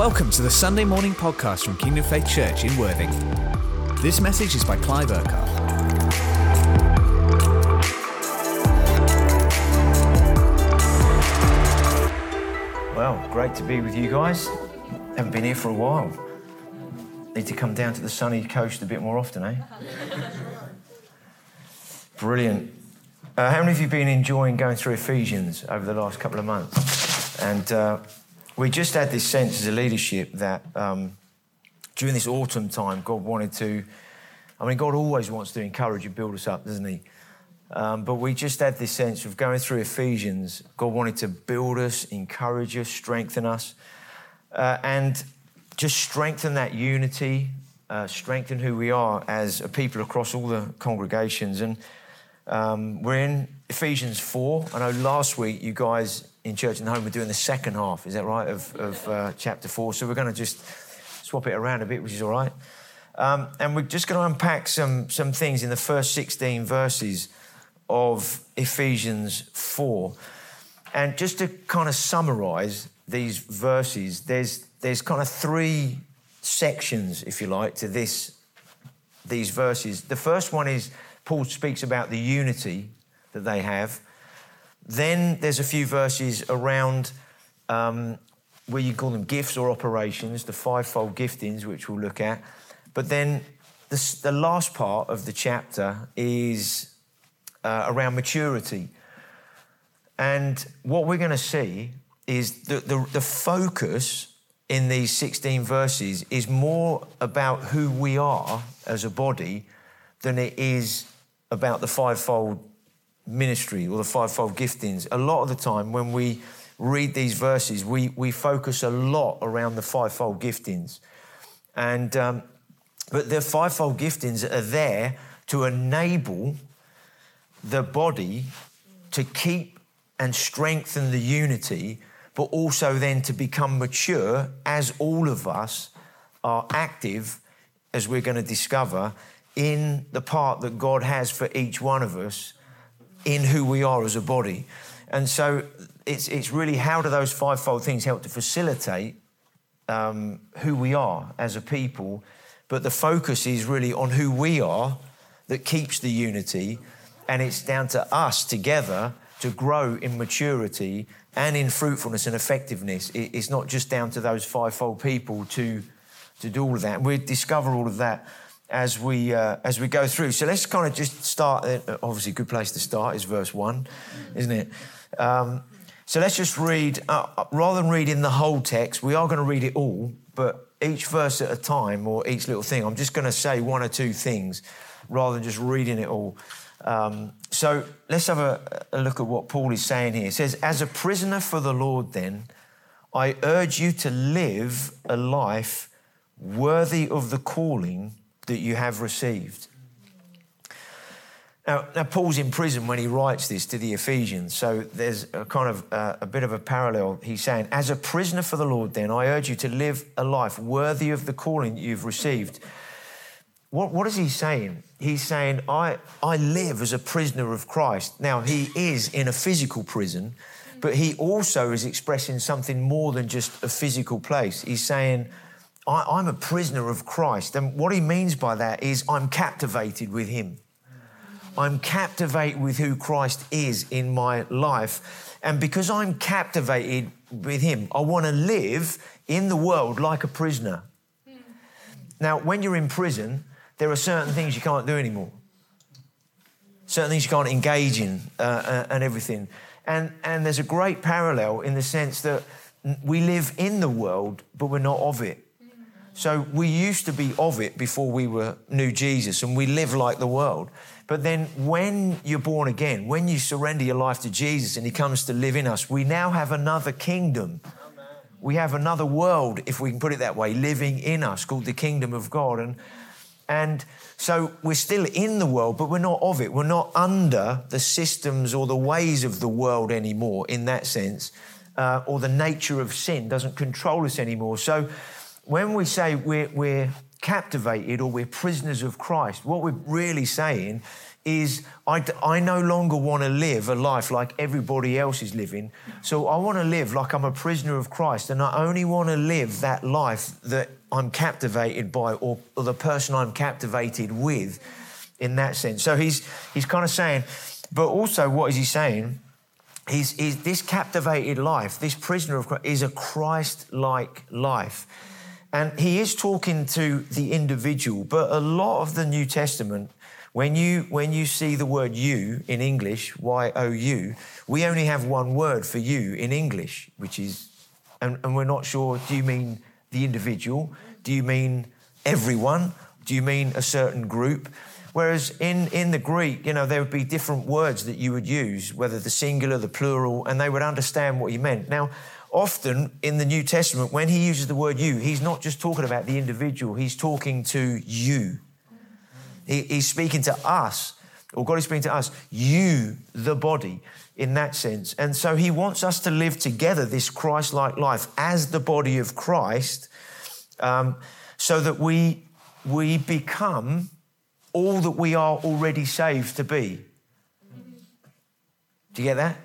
Welcome to the Sunday morning podcast from Kingdom Faith Church in Worthing. This message is by Clive Urquhart. Well, great to be with you guys. Haven't been here for a while. Need to come down to the sunny coast a bit more often, eh? Brilliant. Uh, how many of you have been enjoying going through Ephesians over the last couple of months? And uh, we just had this sense as a leadership that um, during this autumn time, God wanted to. I mean, God always wants to encourage and build us up, doesn't He? Um, but we just had this sense of going through Ephesians. God wanted to build us, encourage us, strengthen us, uh, and just strengthen that unity, uh, strengthen who we are as a people across all the congregations. And um, we're in Ephesians 4. I know last week you guys in Church and Home we're doing the second half, is that right, of, of uh, chapter 4. So we're going to just swap it around a bit, which is all right. Um, and we're just going to unpack some, some things in the first 16 verses of Ephesians 4. And just to kind of summarize these verses, there's, there's kind of three sections, if you like, to this, these verses. The first one is Paul speaks about the unity that they have. Then there's a few verses around um, where you call them gifts or operations, the fivefold giftings, which we'll look at. But then the, the last part of the chapter is uh, around maturity. And what we're going to see is the, the, the focus in these 16 verses is more about who we are as a body than it is about the fivefold ministry or the fivefold giftings. A lot of the time when we read these verses, we, we focus a lot around the fivefold giftings. And, um, but the fivefold giftings are there to enable the body to keep and strengthen the unity, but also then to become mature as all of us are active, as we're going to discover, in the part that God has for each one of us in who we are as a body. And so it's, it's really how do those fivefold things help to facilitate um, who we are as a people? But the focus is really on who we are that keeps the unity. And it's down to us together to grow in maturity and in fruitfulness and effectiveness. It's not just down to those fivefold people to, to do all of that. We discover all of that as we uh, as we go through. So let's kind of just start. Obviously, a good place to start is verse one, isn't it? Um, so let's just read. Uh, uh rather than reading the whole text, we are going to read it all, but each verse at a time or each little thing. I'm just going to say one or two things rather than just reading it all. Um, so let's have a, a look at what Paul is saying here. It says, "As a prisoner for the Lord, then." I urge you to live a life worthy of the calling that you have received. Now, now, Paul's in prison when he writes this to the Ephesians, so there's a kind of uh, a bit of a parallel. He's saying, As a prisoner for the Lord, then, I urge you to live a life worthy of the calling that you've received. What, what is he saying? He's saying, I, I live as a prisoner of Christ. Now, he is in a physical prison, but he also is expressing something more than just a physical place. He's saying, I, am a prisoner of Christ. And what he means by that is I'm captivated with him. I'm captivated with who Christ is in my life. And because I'm captivated with him, I want to live in the world like a prisoner. Now, when you're in prison, there are certain things you can't do anymore. Certain things you can't engage in uh, uh and everything. And, and there's a great parallel in the sense that we live in the world, but we're not of it. So we used to be of it before we were knew Jesus and we live like the world. But then when you're born again, when you surrender your life to Jesus and he comes to live in us, we now have another kingdom. We have another world, if we can put it that way, living in us called the kingdom of God. And, and so we're still in the world, but we're not of it. We're not under the systems or the ways of the world anymore in that sense, uh, or the nature of sin doesn't control us anymore. So when we say we're, we're captivated or we're prisoners of Christ, what we're really saying is I, I no longer want to live a life like everybody else is living. So I want to live like I'm a prisoner of Christ. And I only want to live that life that I'm captivated by or, or the person I'm captivated with in that sense. So he's, he's kind of saying, but also what is he saying? He's, this captivated life, this prisoner of Christ, is a Christ like life. And he is talking to the individual, but a lot of the New Testament when you, when you see the word you in English, Y O U, we only have one word for you in English, which is, and, and we're not sure do you mean the individual? Do you mean everyone? Do you mean a certain group? Whereas in, in the Greek, you know, there would be different words that you would use, whether the singular, the plural, and they would understand what you meant. Now, often in the New Testament, when he uses the word you, he's not just talking about the individual, he's talking to you. He, he's speaking to us, or God is speaking to us, you, the body, in that sense. And so he wants us to live together this Christ like life as the body of Christ um, so that we, we become all that we are already saved to be. Do you get that?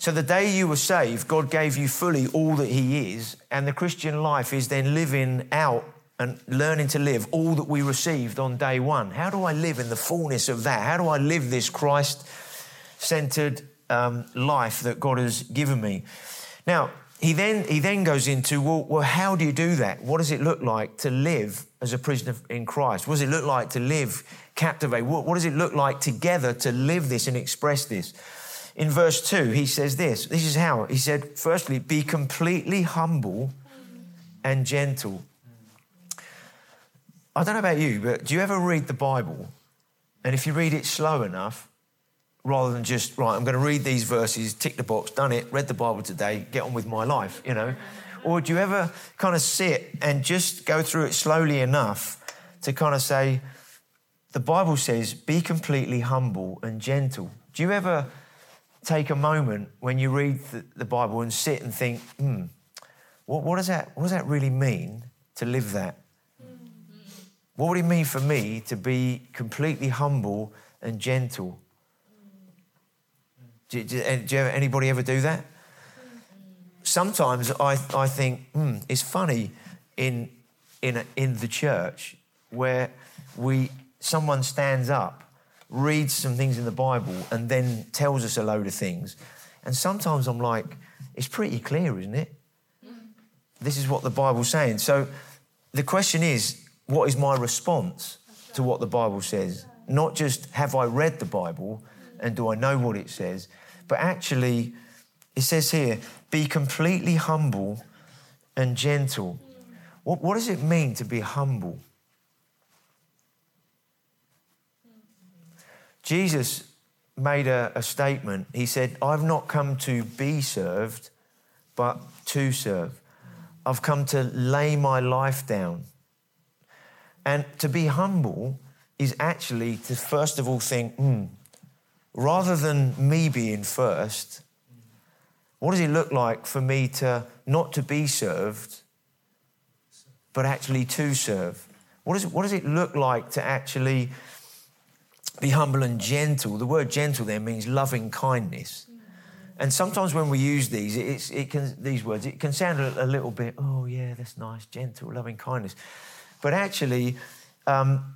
So, the day you were saved, God gave you fully all that He is, and the Christian life is then living out and learning to live all that we received on day one. How do I live in the fullness of that? How do I live this Christ centered um, life that God has given me? Now, he then, he then goes into, well, well, how do you do that? What does it look like to live as a prisoner in Christ? What does it look like to live captivate? What, what does it look like together to live this and express this? In verse 2, he says this. This is how. He said, firstly, be completely humble and gentle. I don't know about you, but do you ever read the Bible? And if you read it slow enough, rather than just, right, I'm going to read these verses, tick the box, done it, read the Bible today, get on with my life, you know? Or do you ever kind of sit and just go through it slowly enough to kind of say, the Bible says, be completely humble and gentle. Do you ever take a moment when you read the, Bible and sit and think, hmm, what, what, does that, what does that really mean to live that? What would it mean for me to be completely humble and gentle? Do, do, do anybody ever do that? Sometimes I, I think hmm, it's funny in, in, in the church where we, someone stands up, reads some things in the Bible, and then tells us a load of things. And sometimes I'm like, it's pretty clear, isn't it? This is what the Bible's saying. So the question is, what is my response to what the Bible says? Not just have I read the Bible and do I know what it says, but actually, it says here, be completely humble and gentle. What, what does it mean to be humble? Jesus made a, a statement. He said, I've not come to be served, but to serve. I've come to lay my life down and to be humble is actually to first of all think, hmm, rather than me being first, what does it look like for me to not to be served, but actually to serve? What, is, what does it look like to actually be humble and gentle? The word gentle there means loving kindness. And sometimes when we use these, it can, these words, it can sound a, a little bit, oh yeah, that's nice, gentle, loving kindness. But actually, um,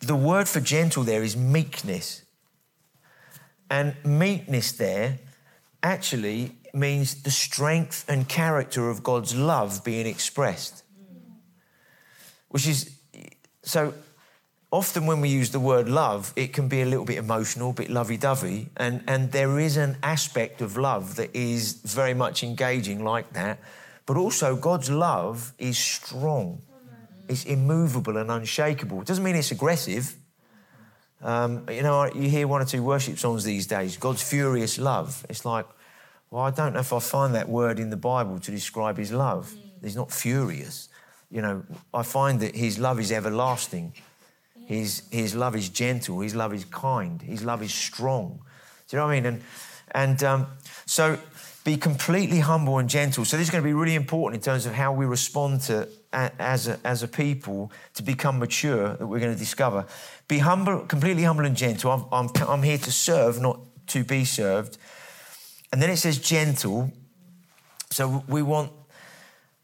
the word for gentle there is meekness. And meekness there actually means the strength and character of God's love being expressed. Which is, so often when we use the word love, it can be a little bit emotional, a bit lovey dovey. And, and there is an aspect of love that is very much engaging like that. But also, God's love is strong. It's immovable and unshakable. It doesn't mean it's aggressive. Um, you know, you hear one or two worship songs these days, God's furious love. It's like, well, I don't know if I find that word in the Bible to describe his love. He's not furious. You know, I find that his love is everlasting. His, his love is gentle. His love is kind. His love is strong. Do you know what I mean? And, and um, so be completely humble and gentle. So this is going to be really important in terms of how we respond to as a, as a people to become mature that we're going to discover. Be humble, completely humble and gentle. I'm, I'm, I'm here to serve, not to be served. And then it says gentle. So we want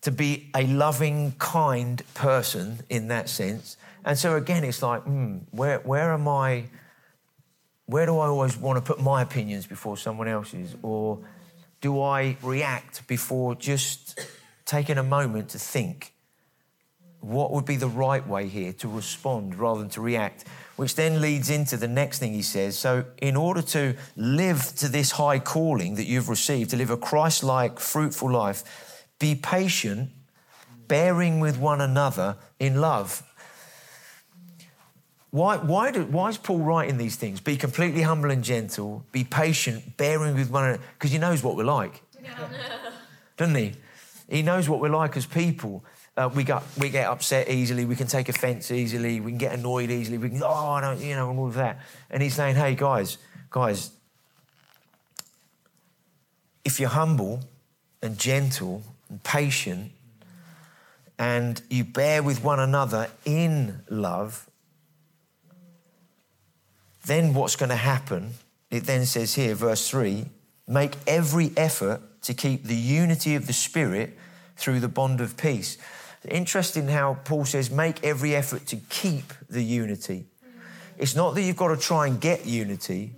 to be a loving, kind person in that sense. And so again, it's like, hmm, where, where am I? Where do I always want to put my opinions before someone else's? Or do I react before just taking a moment to think? What would be the right way here to respond rather than to react? Which then leads into the next thing he says. So, in order to live to this high calling that you've received, to live a Christ like, fruitful life, be patient, bearing with one another in love. Why, why, do, why is Paul writing these things? Be completely humble and gentle, be patient, bearing with one another, because he knows what we're like. Doesn't he? He knows what we're like as people. Uh, we, got, we get upset easily, we can take offense easily, we can get annoyed easily, we can, oh, I don't, you know, and all of that. And he's saying, hey, guys, guys, if you're humble and gentle and patient and you bear with one another in love, then what's going to happen? It then says here, verse 3 make every effort to keep the unity of the Spirit through the bond of peace. Interesting how Paul says, make every effort to keep the unity. It's not that you've got to try and get unity,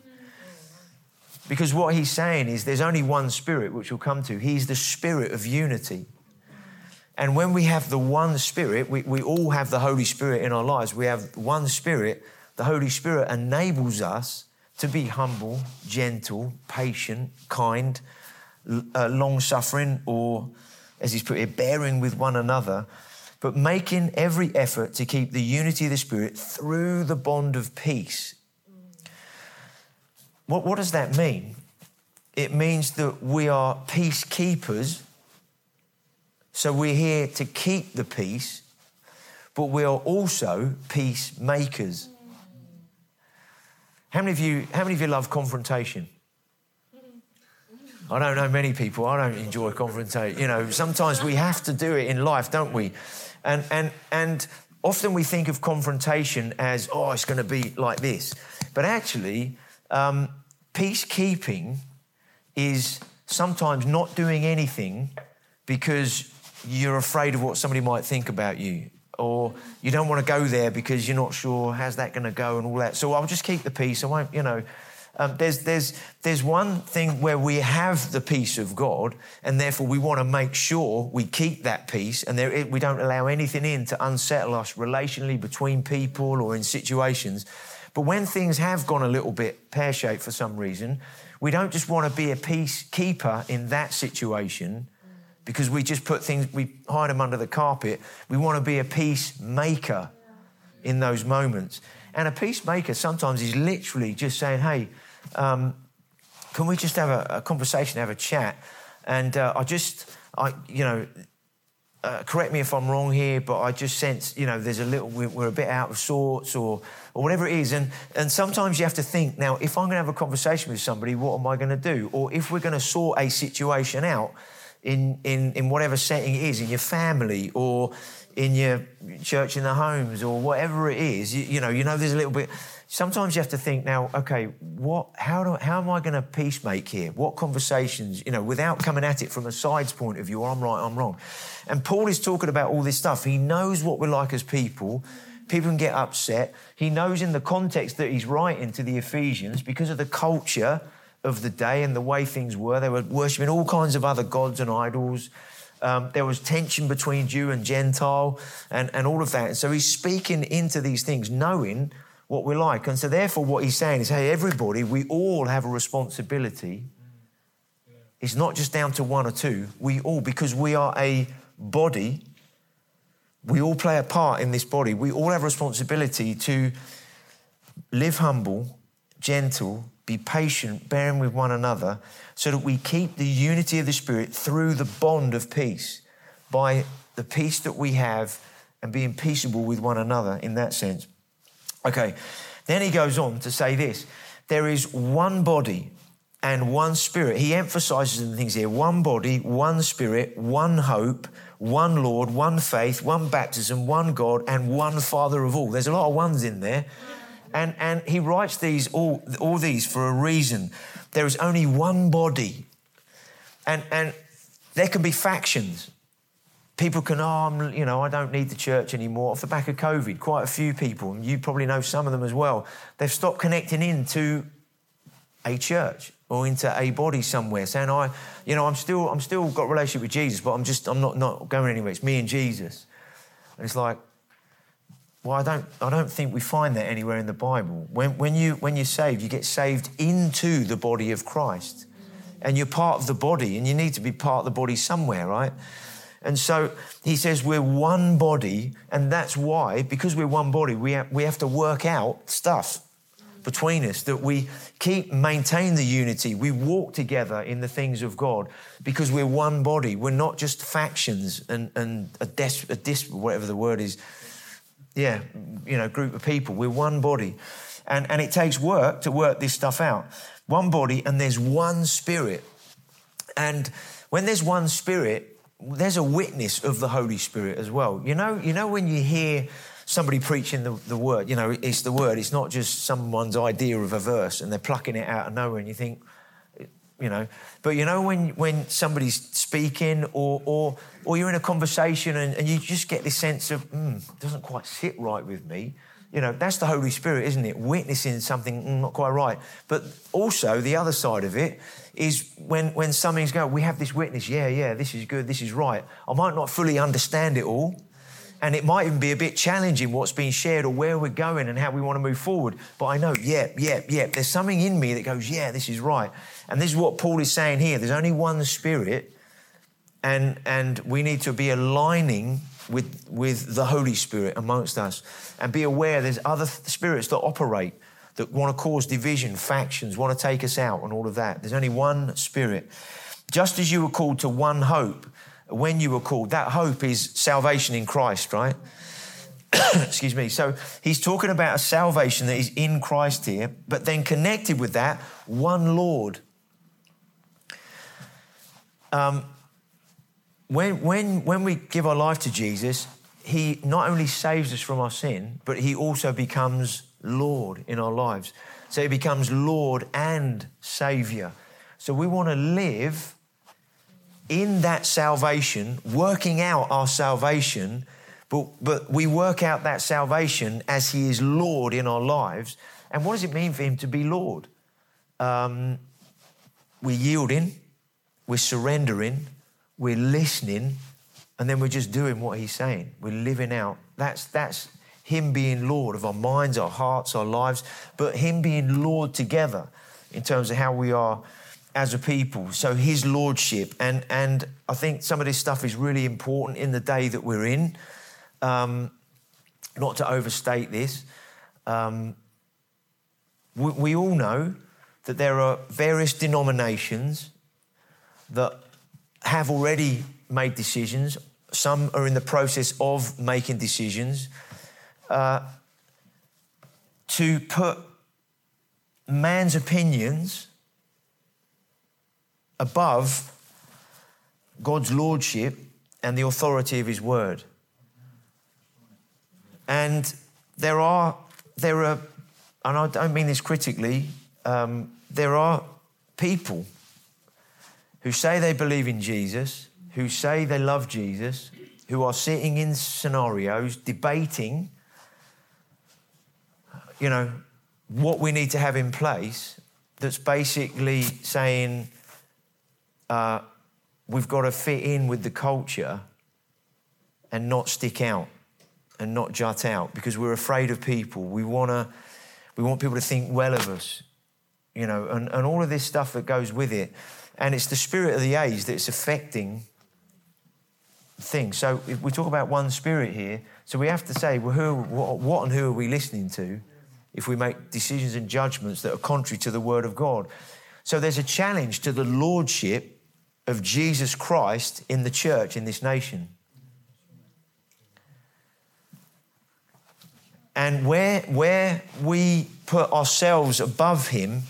because what he's saying is there's only one spirit, which we'll come to. He's the spirit of unity. And when we have the one spirit, we, we all have the Holy Spirit in our lives. We have one spirit the Holy Spirit enables us to be humble, gentle, patient, kind, uh, long suffering, or as he's put here, bearing with one another, but making every effort to keep the unity of the Spirit through the bond of peace. What, what does that mean? It means that we are peacekeepers. So we're here to keep the peace, but we are also peacemakers. How many of you, how many of you love confrontation? I don't know many people. I don't enjoy confrontation. You know, sometimes we have to do it in life, don't we? And and and often we think of confrontation as, oh, it's going to be like this. But actually, um, peacekeeping is sometimes not doing anything because you're afraid of what somebody might think about you or you don't want to go there because you're not sure how's that going to go and all that. So I'll just keep the peace. I won't, you know. Um, there's, there's, there's one thing where we have the peace of God, and therefore we want to make sure we keep that peace, and there, we don't allow anything in to unsettle us relationally between people or in situations. But when things have gone a little bit pear shaped for some reason, we don't just want to be a peacekeeper in that situation because we just put things, we hide them under the carpet. We want to be a peacemaker in those moments. And a peacemaker sometimes is literally just saying, hey, um, can we just have a, a, conversation, have a chat? And uh, I just, I, you know, uh, correct me if I'm wrong here, but I just sense, you know, there's a little, we're, we're, a bit out of sorts or, or whatever it is. And, and sometimes you have to think, now, if I'm going to have a conversation with somebody, what am I going to do? Or if we're going to sort a situation out, in, in, in whatever setting it is, in your family or in your church in the homes or whatever it is, you, you know, you know, there's a little bit. Sometimes you have to think now, okay, what, how, do, how am I going to peacemake here? What conversations, you know, without coming at it from a side's point of view, I'm right, I'm wrong. And Paul is talking about all this stuff. He knows what we're like as people. People can get upset. He knows in the context that he's writing to the Ephesians, because of the culture of the day and the way things were. They were worshipping all kinds of other gods and idols. Um, there was tension between Jew and Gentile and, and all of that. And so he's speaking into these things, knowing what we're like. And so, therefore, what he's saying is hey, everybody, we all have a responsibility. It's not just down to one or two. We all, because we are a body, we all play a part in this body. We all have a responsibility to live humble, gentle, be patient, bearing with one another, so that we keep the unity of the Spirit through the bond of peace by the peace that we have and being peaceable with one another in that sense. Okay, then he goes on to say this there is one body and one spirit. He emphasizes the things here one body, one spirit, one hope, one Lord, one faith, one baptism, one God, and one Father of all. There's a lot of ones in there. And, and he writes these all, all these for a reason. There is only one body. And, and there can be factions. People can, oh, I'm, you know, I don't need the church anymore. Off the back of COVID, quite a few people, and you probably know some of them as well, they've stopped connecting into a church or into a body somewhere, saying, I, you know, I'm still, I'm still got relationship with Jesus, but I'm just, I'm not, not going anywhere. It's me and Jesus. And it's like, well, I don't, I don't think we find that anywhere in the Bible. When, when, you, when you're saved, you get saved into the body of Christ. And you're part of the body, and you need to be part of the body somewhere, right? And so he says we're one body, and that's why, because we're one body, we have, we have to work out stuff between us, that we keep, maintain the unity. We walk together in the things of God because we're one body. We're not just factions and, and a, des, a dis, whatever the word is, yeah, you know, group of people. We're one body. And, and it takes work to work this stuff out. One body, and there's one spirit. And when there's one spirit, there's a witness of the Holy Spirit as well. You know, you know when you hear somebody preaching the, the word, you know, it's the word. It's not just someone's idea of a verse and they're plucking it out of nowhere and you think, you know. But you know when when somebody's speaking or or or you're in a conversation and, and you just get this sense of mm, doesn't quite sit right with me. You know, that's the Holy Spirit, isn't it? Witnessing something mm, not quite right. But also the other side of it is when when something's going, we have this witness, yeah, yeah, this is good, this is right. I might not fully understand it all. And it might even be a bit challenging what's being shared or where we're going and how we want to move forward. But I know, yeah, yeah, yeah, there's something in me that goes, yeah, this is right. And this is what Paul is saying here. There's only one spirit, and, and we need to be aligning with, with the Holy Spirit amongst us and be aware there's other spirits that operate that want to cause division, factions, want to take us out, and all of that. There's only one spirit. Just as you were called to one hope when you were called, that hope is salvation in Christ, right? Excuse me. So he's talking about a salvation that is in Christ here, but then connected with that, one Lord. Um, when, when, when we give our life to Jesus, he not only saves us from our sin, but he also becomes Lord in our lives. So he becomes Lord and Savior. So we want to live in that salvation, working out our salvation, but, but we work out that salvation as He is Lord in our lives. And what does it mean for Him to be Lord? Um, we're yielding, we're surrendering, we're listening, and then we're just doing what He's saying. We're living out. That's, that's Him being Lord of our minds, our hearts, our lives, but Him being Lord together in terms of how we are as a people. So his lordship, and and I think some of this stuff is really important in the day that we're in. Um, not to overstate this, um, we, we all know that there are various denominations that have already made decisions. Some are in the process of making decisions uh, to put man's opinions above God's lordship and the authority of his word. And there are, there are, and I don't mean this critically, um, there are people who say they believe in Jesus, who say they love Jesus, who are sitting in scenarios debating, you know, what we need to have in place that's basically saying, uh, we've got to fit in with the culture and not stick out and not jut out because we're afraid of people. We want to, we want people to think well of us, you know, and, and all of this stuff that goes with it. And it's the spirit of the age that's affecting things. So if we talk about one spirit here, so we have to say, well, who, what, what and who are we listening to if we make decisions and judgments that are contrary to the word of God? So there's a challenge to the lordship of Jesus Christ in the church in this nation. And where, where we put ourselves above him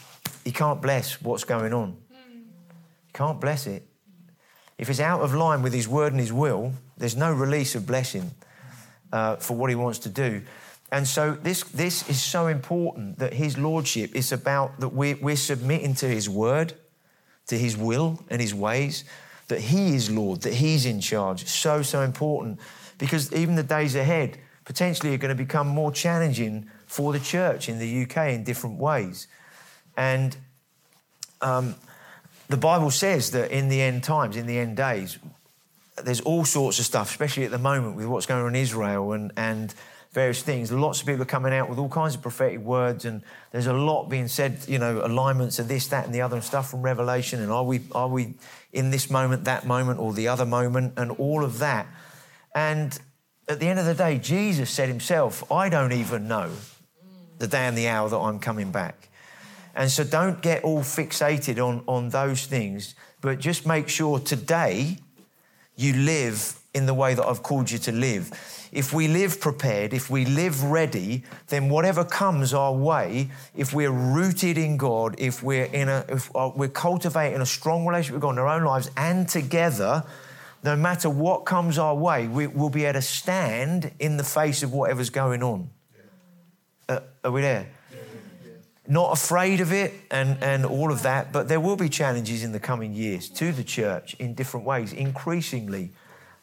he can't bless what's going on. He can't bless it. If it's out of line with his word and his will, there's no release of blessing uh, for what he wants to do. And so this, this is so important that his lordship is about that we're, we're submitting to his word, to his will and his ways, that he is Lord, that he's in charge. So, so important. Because even the days ahead potentially are going to become more challenging for the church in the UK in different ways. And um, the Bible says that in the end times, in the end days, there's all sorts of stuff, especially at the moment with what's going on in Israel and, and various things. Lots of people are coming out with all kinds of prophetic words, and there's a lot being said, you know, alignments of this, that, and the other, and stuff from Revelation. And are we, are we in this moment, that moment, or the other moment, and all of that? And at the end of the day, Jesus said himself, I don't even know the day and the hour that I'm coming back. And so don't get all fixated on, on those things, but just make sure today you live in the way that I've called you to live. If we live prepared, if we live ready, then whatever comes our way, if we're rooted in God, if we're in a, if uh, we're cultivating a strong relationship with God in our own lives and together, no matter what comes our way, we, will be able to stand in the face of whatever's going on. Uh, are we there? Not afraid of it and, and all of that, but there will be challenges in the coming years to the church in different ways, increasingly.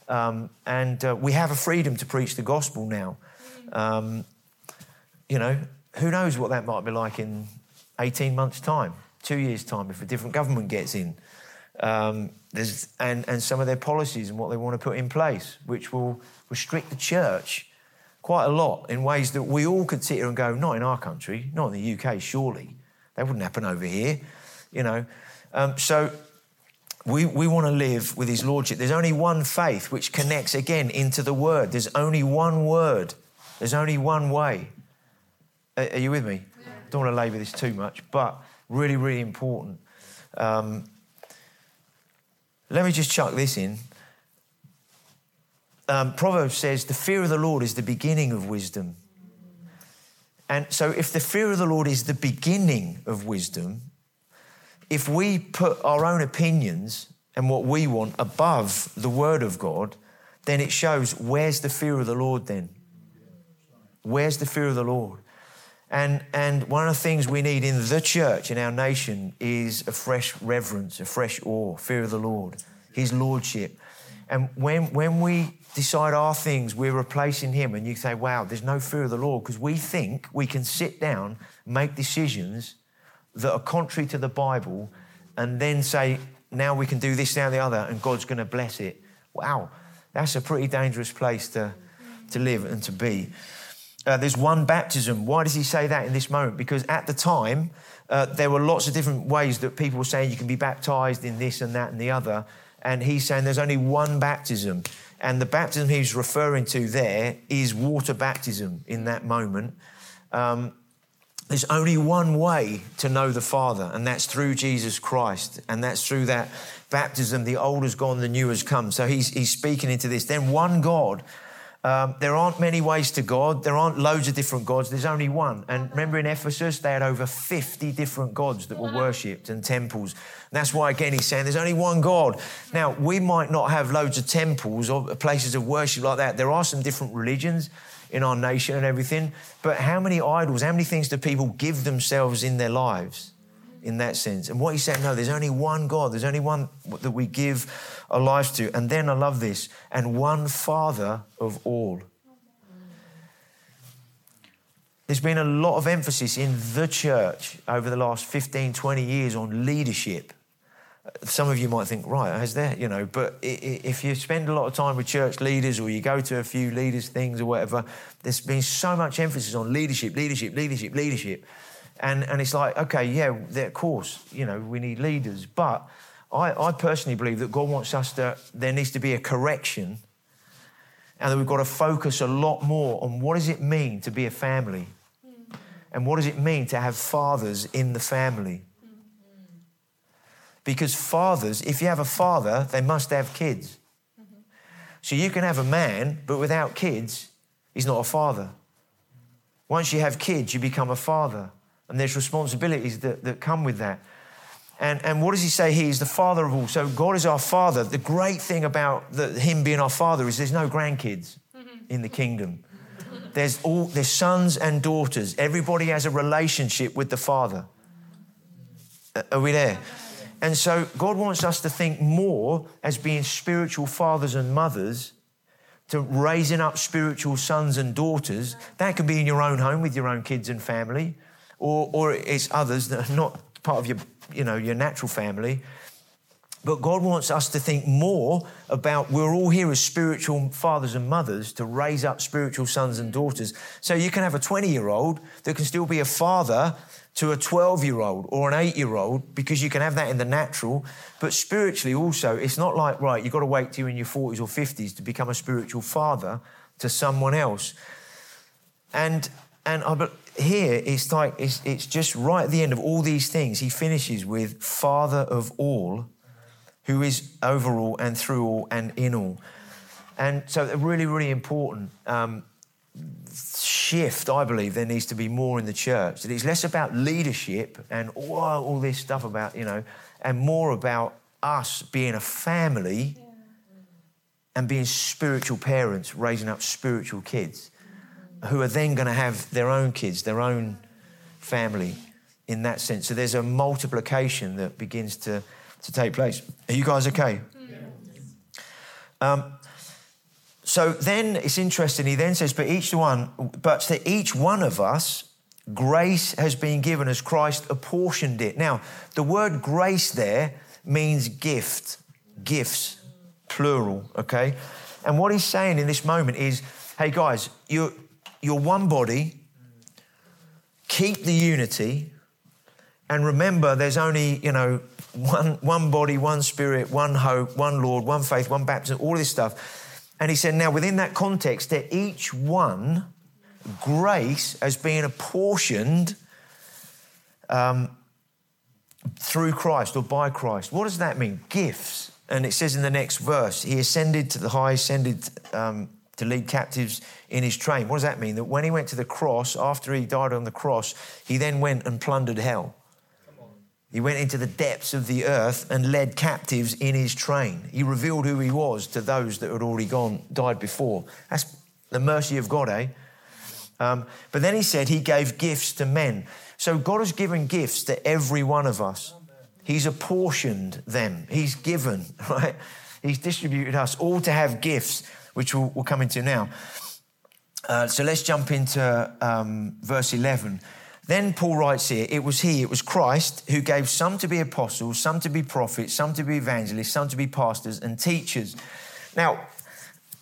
Um, and uh, we have a freedom to preach the gospel now. Um, you know, who knows what that might be like in 18 months' time, two years' time, if a different government gets in. Um, and, and some of their policies and what they want to put in place, which will restrict the church quite a lot in ways that we all could sit here and go, not in our country, not in the UK, surely. That wouldn't happen over here, you know. Um, so we, we want to live with his lordship. There's only one faith which connects again into the word. There's only one word. There's only one way. Are, are you with me? Yeah. Don't want to labour this too much, but really, really important. Um, let me just chuck this in um, Proverbs says, the fear of the Lord is the beginning of wisdom. And so, if the fear of the Lord is the beginning of wisdom, if we put our own opinions and what we want above the word of God, then it shows where's the fear of the Lord then? Where's the fear of the Lord? And, and one of the things we need in the church, in our nation, is a fresh reverence, a fresh awe, fear of the Lord, His Lordship. And when, when we decide our things, we're replacing Him, and you say, wow, there's no fear of the Lord, because we think we can sit down, make decisions that are contrary to the Bible, and then say, now we can do this, now the other, and God's going to bless it. Wow, that's a pretty dangerous place to, to live and to be. Uh, there's one baptism. Why does he say that in this moment? Because at the time, uh, there were lots of different ways that people were saying you can be baptized in this and that and the other and he's saying there's only one baptism. And the baptism he's referring to there is water baptism in that moment. Um, there's only one way to know the Father, and that's through Jesus Christ. And that's through that baptism. The old has gone, the new has come. So he's, he's speaking into this. Then one God um, there aren't many ways to God. There aren't loads of different gods. There's only one. And remember in Ephesus, they had over 50 different gods that were worshipped and temples. And that's why, again, he's saying there's only one God. Now, we might not have loads of temples or places of worship like that. There are some different religions in our nation and everything. But how many idols, how many things do people give themselves in their lives? In that sense. And what he said, no, there's only one God, there's only one that we give our lives to. And then I love this, and one Father of all. There's been a lot of emphasis in the church over the last 15, 20 years on leadership. Some of you might think, right, has there, you know, but if you spend a lot of time with church leaders or you go to a few leaders' things or whatever, there's been so much emphasis on leadership, leadership, leadership, leadership. And, and it's like, okay, yeah, of course, you know, we need leaders. But I, I personally believe that God wants us to, there needs to be a correction and that we've got to focus a lot more on what does it mean to be a family and what does it mean to have fathers in the family. Because fathers, if you have a father, they must have kids. So you can have a man, but without kids, he's not a father. Once you have kids, you become a father. And there's responsibilities that, that come with that. And, and what does he say? He is the father of all. So God is our father. The great thing about the, him being our father is there's no grandkids mm-hmm. in the kingdom. There's all there's sons and daughters. Everybody has a relationship with the father. Are we there? And so God wants us to think more as being spiritual fathers and mothers to raising up spiritual sons and daughters. That could be in your own home with your own kids and family, or, or it's others that are not part of your, you know, your natural family. But God wants us to think more about we're all here as spiritual fathers and mothers to raise up spiritual sons and daughters. So you can have a 20 year old that can still be a father to a 12 year old or an 8 year old because you can have that in the natural. But spiritually, also, it's not like, right, you've got to wait till you're in your 40s or 50s to become a spiritual father to someone else. And, and uh, I, here it's like, it's, it's just right at the end of all these things, he finishes with Father of all, who is over all and through all and in all. And so, a really, really important. Um, shift, I believe, there needs to be more in the church. That it's less about leadership and all, all this stuff about, you know, and more about us being a family and being spiritual parents, raising up spiritual kids who are then going to have their own kids, their own family in that sense. So there's a multiplication that begins to, to take place. Are you guys okay? Um, so then it's interesting, he then says, but each one, but to each one of us, grace has been given as Christ apportioned it. Now, the word grace there means gift, gifts, plural, okay? And what he's saying in this moment is, hey guys, you're, you're one body, keep the unity, and remember there's only, you know, one, one body, one spirit, one hope, one Lord, one faith, one baptism, all this stuff. And he said, now within that context, that each one, grace as being apportioned um, through Christ or by Christ. What does that mean? Gifts. And it says in the next verse, he ascended to the high, ascended um, to lead captives in his train. What does that mean? That when he went to the cross, after he died on the cross, he then went and plundered hell. He went into the depths of the earth and led captives in his train. He revealed who he was to those that had already gone, died before. That's the mercy of God, eh? Um, but then he said he gave gifts to men. So God has given gifts to every one of us. He's apportioned them. He's given, right? He's distributed us all to have gifts, which we'll, we'll come into now. Uh, so let's jump into um, verse 11. Then Paul writes here, it was he, it was Christ who gave some to be apostles, some to be prophets, some to be evangelists, some to be pastors and teachers. Now,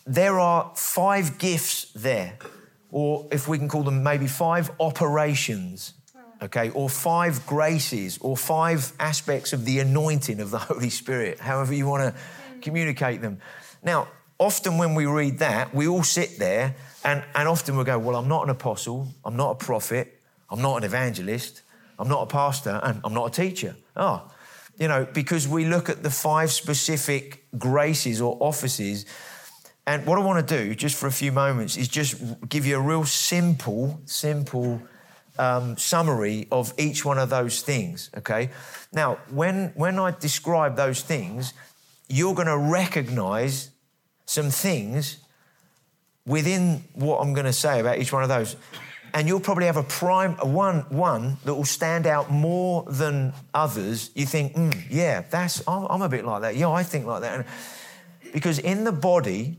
there are five gifts there, or if we can call them maybe five operations, okay, or five graces, or five aspects of the anointing of the Holy Spirit, however you want to communicate them. Now, often when we read that, we all sit there and, and often we go, Well, I'm not an apostle, I'm not a prophet, I'm not an evangelist, I'm not a pastor, and I'm not a teacher. Oh, you know, because we look at the five specific graces or offices. And what I want to do, just for a few moments, is just give you a real simple, simple um, summary of each one of those things. Okay. Now, when when I describe those things, you're going to recognize some things within what I'm going to say about each one of those and you'll probably have a prime one one that will stand out more than others. You think, mm, yeah, that's I'm, I'm, a bit like that. Yeah, I think like that. And because in the body,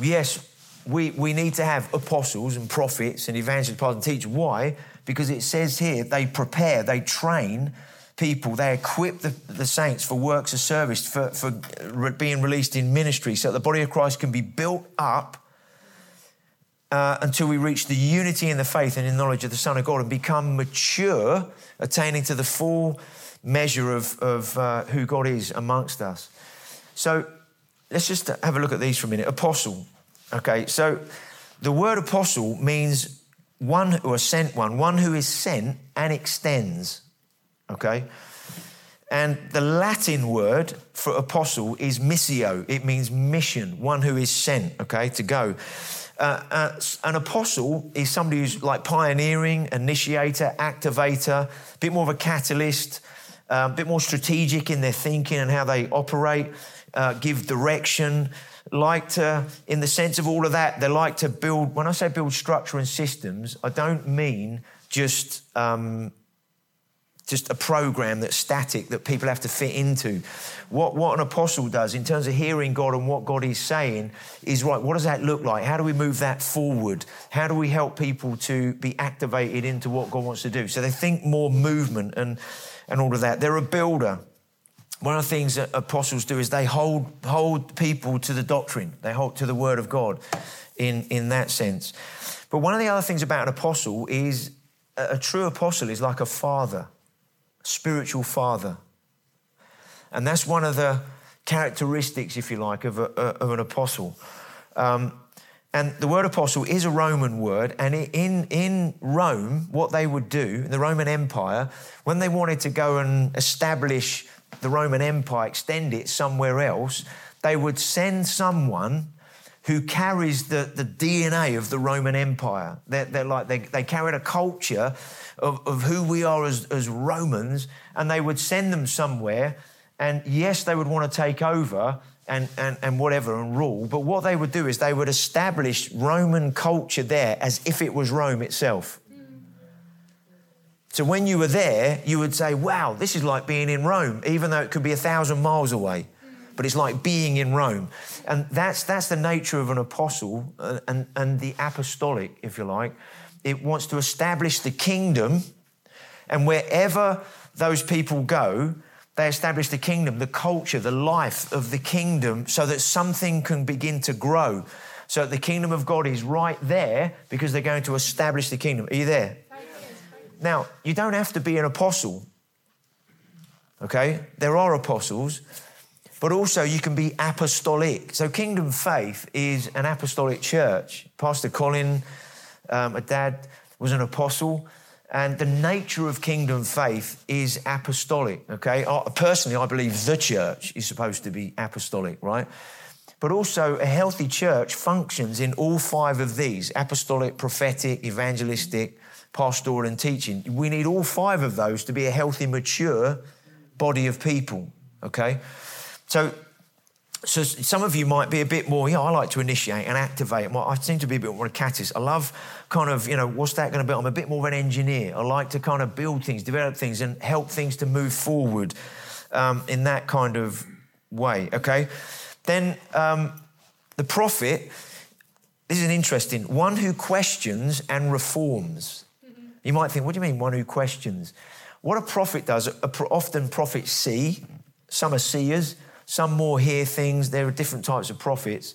yes, we we need to have apostles and prophets and evangelists, and teachers. Why? Because it says here they prepare, they train people, they equip the, the saints for works of service, for, for being released in ministry, so that the body of Christ can be built up uh, until we reach the unity in the faith and in knowledge of the Son of God and become mature, attaining to the full measure of, of uh, who God is amongst us. So let's just have a look at these for a minute. Apostle. Okay, so the word apostle means one or sent one, one who is sent and extends. Okay? And the Latin word for apostle is missio. It means mission, one who is sent, okay, to go. uh, uh, an apostle is somebody who's like pioneering, initiator, activator, a bit more of a catalyst, uh, a bit more strategic in their thinking and how they operate, uh, give direction. Like to, in the sense of all of that, they like to build. When I say build structure and systems, I don't mean just um, just a program that's static that people have to fit into. What, what an apostle does in terms of hearing God and what God is saying is right, what does that look like? How do we move that forward? How do we help people to be activated into what God wants to do? So they think more movement and, and all of that. They're a builder. One of the things that apostles do is they hold, hold people to the doctrine, they hold to the word of God in, in that sense. But one of the other things about an apostle is a, a true apostle is like a father spiritual father. And that's one of the characteristics, if you like, of, a, of an apostle. Um, and the word apostle is a Roman word. And in, in Rome, what they would do, in the Roman Empire, when they wanted to go and establish the Roman Empire, extend it somewhere else, they would send someone who carries the, the DNA of the Roman Empire. They're, they're like, they, they carried a culture of, of who we are as, as Romans, and they would send them somewhere. And yes, they would want to take over and, and, and whatever and rule, but what they would do is they would establish Roman culture there as if it was Rome itself. So when you were there, you would say, wow, this is like being in Rome, even though it could be a thousand miles away. But it's like being in Rome. And that's, that's the nature of an apostle uh, and, and the apostolic, if you like it wants to establish the kingdom. And wherever those people go, they establish the kingdom, the culture, the life of the kingdom, so that something can begin to grow. So the kingdom of God is right there because they're going to establish the kingdom. Are you there? Now, you don't have to be an apostle. Okay? There are apostles, but also you can be apostolic. So, Kingdom Faith is an apostolic church. Pastor Colin um, a dad was an apostle. And the nature of kingdom faith is apostolic, okay? Personally, I believe the church is supposed to be apostolic, right? But also, a healthy church functions in all five of these apostolic, prophetic, evangelistic, pastoral, and teaching. We need all five of those to be a healthy, mature body of people, okay? So, so some of you might be a bit more, yeah, I like to initiate and activate. I seem to be a bit more a catalyst. I love kind of, you know, what's that going to be? I'm a bit more of an engineer. I like to kind of build things, develop things, and help things to move forward um, in that kind of way, okay? Then um, the prophet, this is an interesting one who questions and reforms. Mm-hmm. You might think, what do you mean, one who questions? What a prophet does, often prophets see, some are seers, some more hear things. There are different types of prophets.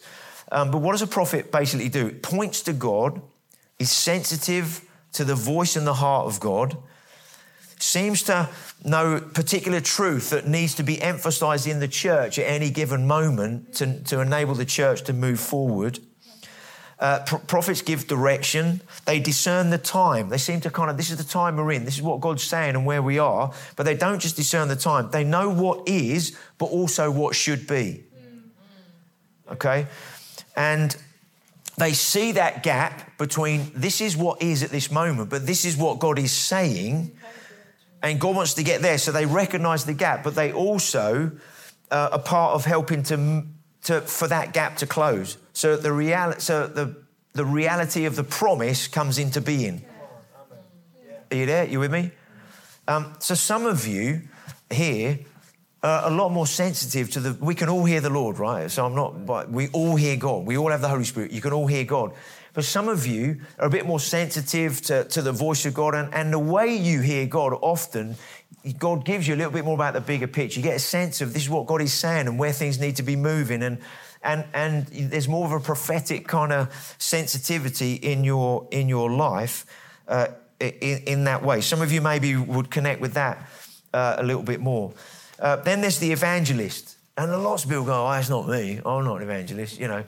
Um, but what does a prophet basically do? It points to God, is sensitive to the voice and the heart of God, seems to know particular truth that needs to be emphasized in the church at any given moment to, to enable the church to move forward. Uh, pro- prophets give direction. They discern the time. They seem to kind of, this is the time we're in. This is what God's saying and where we are. But they don't just discern the time. They know what is, but also what should be. Okay? And they see that gap between this is what is at this moment, but this is what God is saying. And God wants to get there. So they recognize the gap, but they also uh, are part of helping to, to, for that gap to close. So the reality, so the, the reality of the promise comes into being. Are you there? You with me? Um, so some of you here are a lot more sensitive to the. We can all hear the Lord, right? So I'm not. But we all hear God. We all have the Holy Spirit. You can all hear God. But some of you are a bit more sensitive to, to the voice of God, and, and the way you hear God often God gives you a little bit more about the bigger picture. You get a sense of this is what God is saying and where things need to be moving. And and and there's more of a prophetic kind of sensitivity in your in your life uh, in, in, that way. Some of you maybe would connect with that uh, a little bit more. Uh, then there's the evangelist, and lots of people go, "Oh, that's not me. I'm not an evangelist," you know.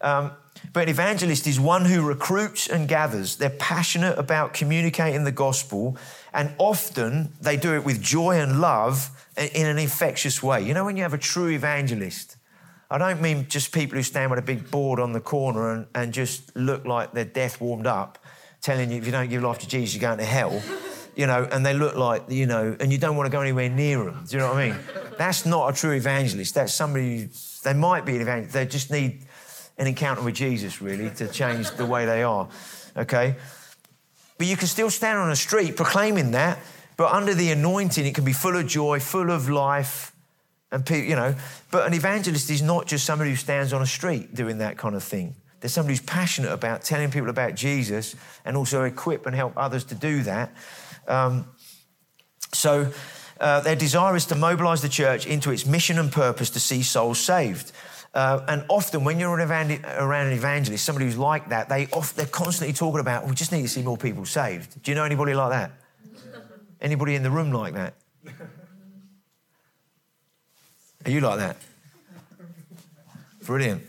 Um, but an evangelist is one who recruits and gathers. They're passionate about communicating the gospel, and often they do it with joy and love in an infectious way. You know, when you have a true evangelist, I don't mean just people who stand with a big board on the corner and, and just look like their death warmed up, telling you if you don't give life to Jesus, you're going to hell. You know, and they look like, you know, and you don't want to go anywhere near them. Do you know what I mean? That's not a true evangelist. That's somebody, they might be an evangelist. They just need an encounter with Jesus, really, to change the way they are. Okay? But you can still stand on a street proclaiming that, but under the anointing, it can be full of joy, full of life, and people, you know. But an evangelist is not just somebody who stands on a street doing that kind of thing. There's somebody who's passionate about telling people about Jesus and also equip and help others to do that. Um, so uh, their desire is to mobilize the church into its mission and purpose to see souls saved. Uh, and often, when you're around an evangelist, somebody who's like that, they they're constantly talking about, we just need to see more people saved. Do you know anybody like that? Anybody in the room like that? Are you like that? Brilliant.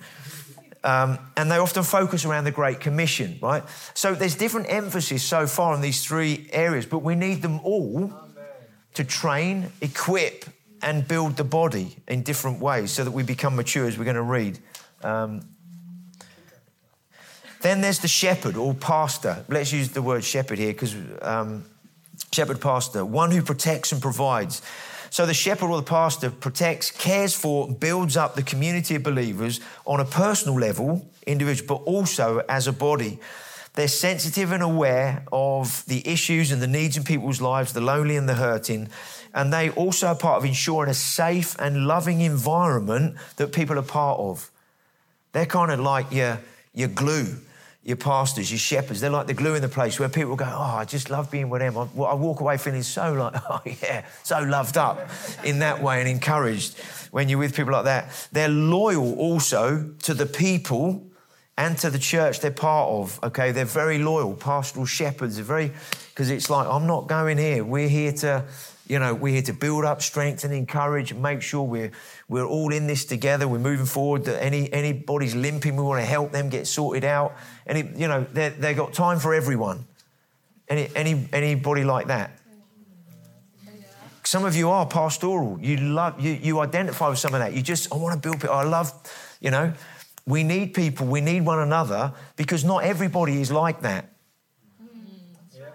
Um, and they often focus around the Great Commission, right? So there's different emphasis so far on these three areas, but we need them all to train, equip, and build the body in different ways so that we become mature, as we're going to read. Um, then there's the shepherd or pastor. Let's use the word shepherd here because um, shepherd pastor, one who protects and provides. So the shepherd or the pastor protects, cares for, builds up the community of believers on a personal level, individual, but also as a body. They're sensitive and aware of the issues and the needs in people's lives, the lonely and the hurting. And they also are part of ensuring a safe and loving environment that people are part of. They're kind of like your, your glue your pastors, your shepherds, they're like the glue in the place where people go, Oh, I just love being with them. I, I walk away feeling so like, oh, yeah, so loved up in that way and encouraged when you're with people like that. They're loyal also to the people and to the church they're part of. Okay, they're very loyal. Pastoral shepherds are very, because it's like, I'm not going here. We're here to you know, we're here to build up, strengthen, encourage, make sure we're, we're all in this together. We're moving forward. That any anybody's limping, we want to help them get sorted out. Any, you know, they they got time for everyone. Any, any anybody like that? Some of you are pastoral. You love you you identify with some of that. You just I want to build people. I love, you know, we need people. We need one another because not everybody is like that. Mm.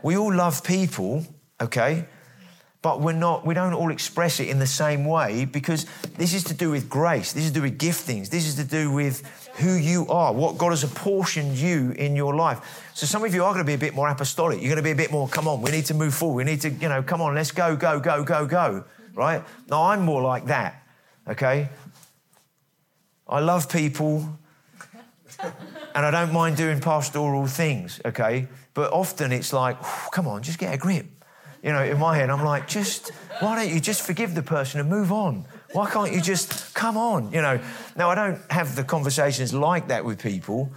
We all love people, okay? But we're not we don't all express it in the same way because this is to do with grace. This is to do with giftings. This is to do with who you are what god has apportioned you in your life. So some of you are going to be a bit more apostolic. You're going to be a bit more come on we need to move forward. We need to you know come on let's go go go go go right? Now i'm more like that okay? I love people and i don't mind doing pastoral things okay? But often it's like come on just get a grip you know, in my head, I'm like, just, why don't you just forgive the person and move on? Why can't you just come on? You know, now I don't have the conversations like that with people,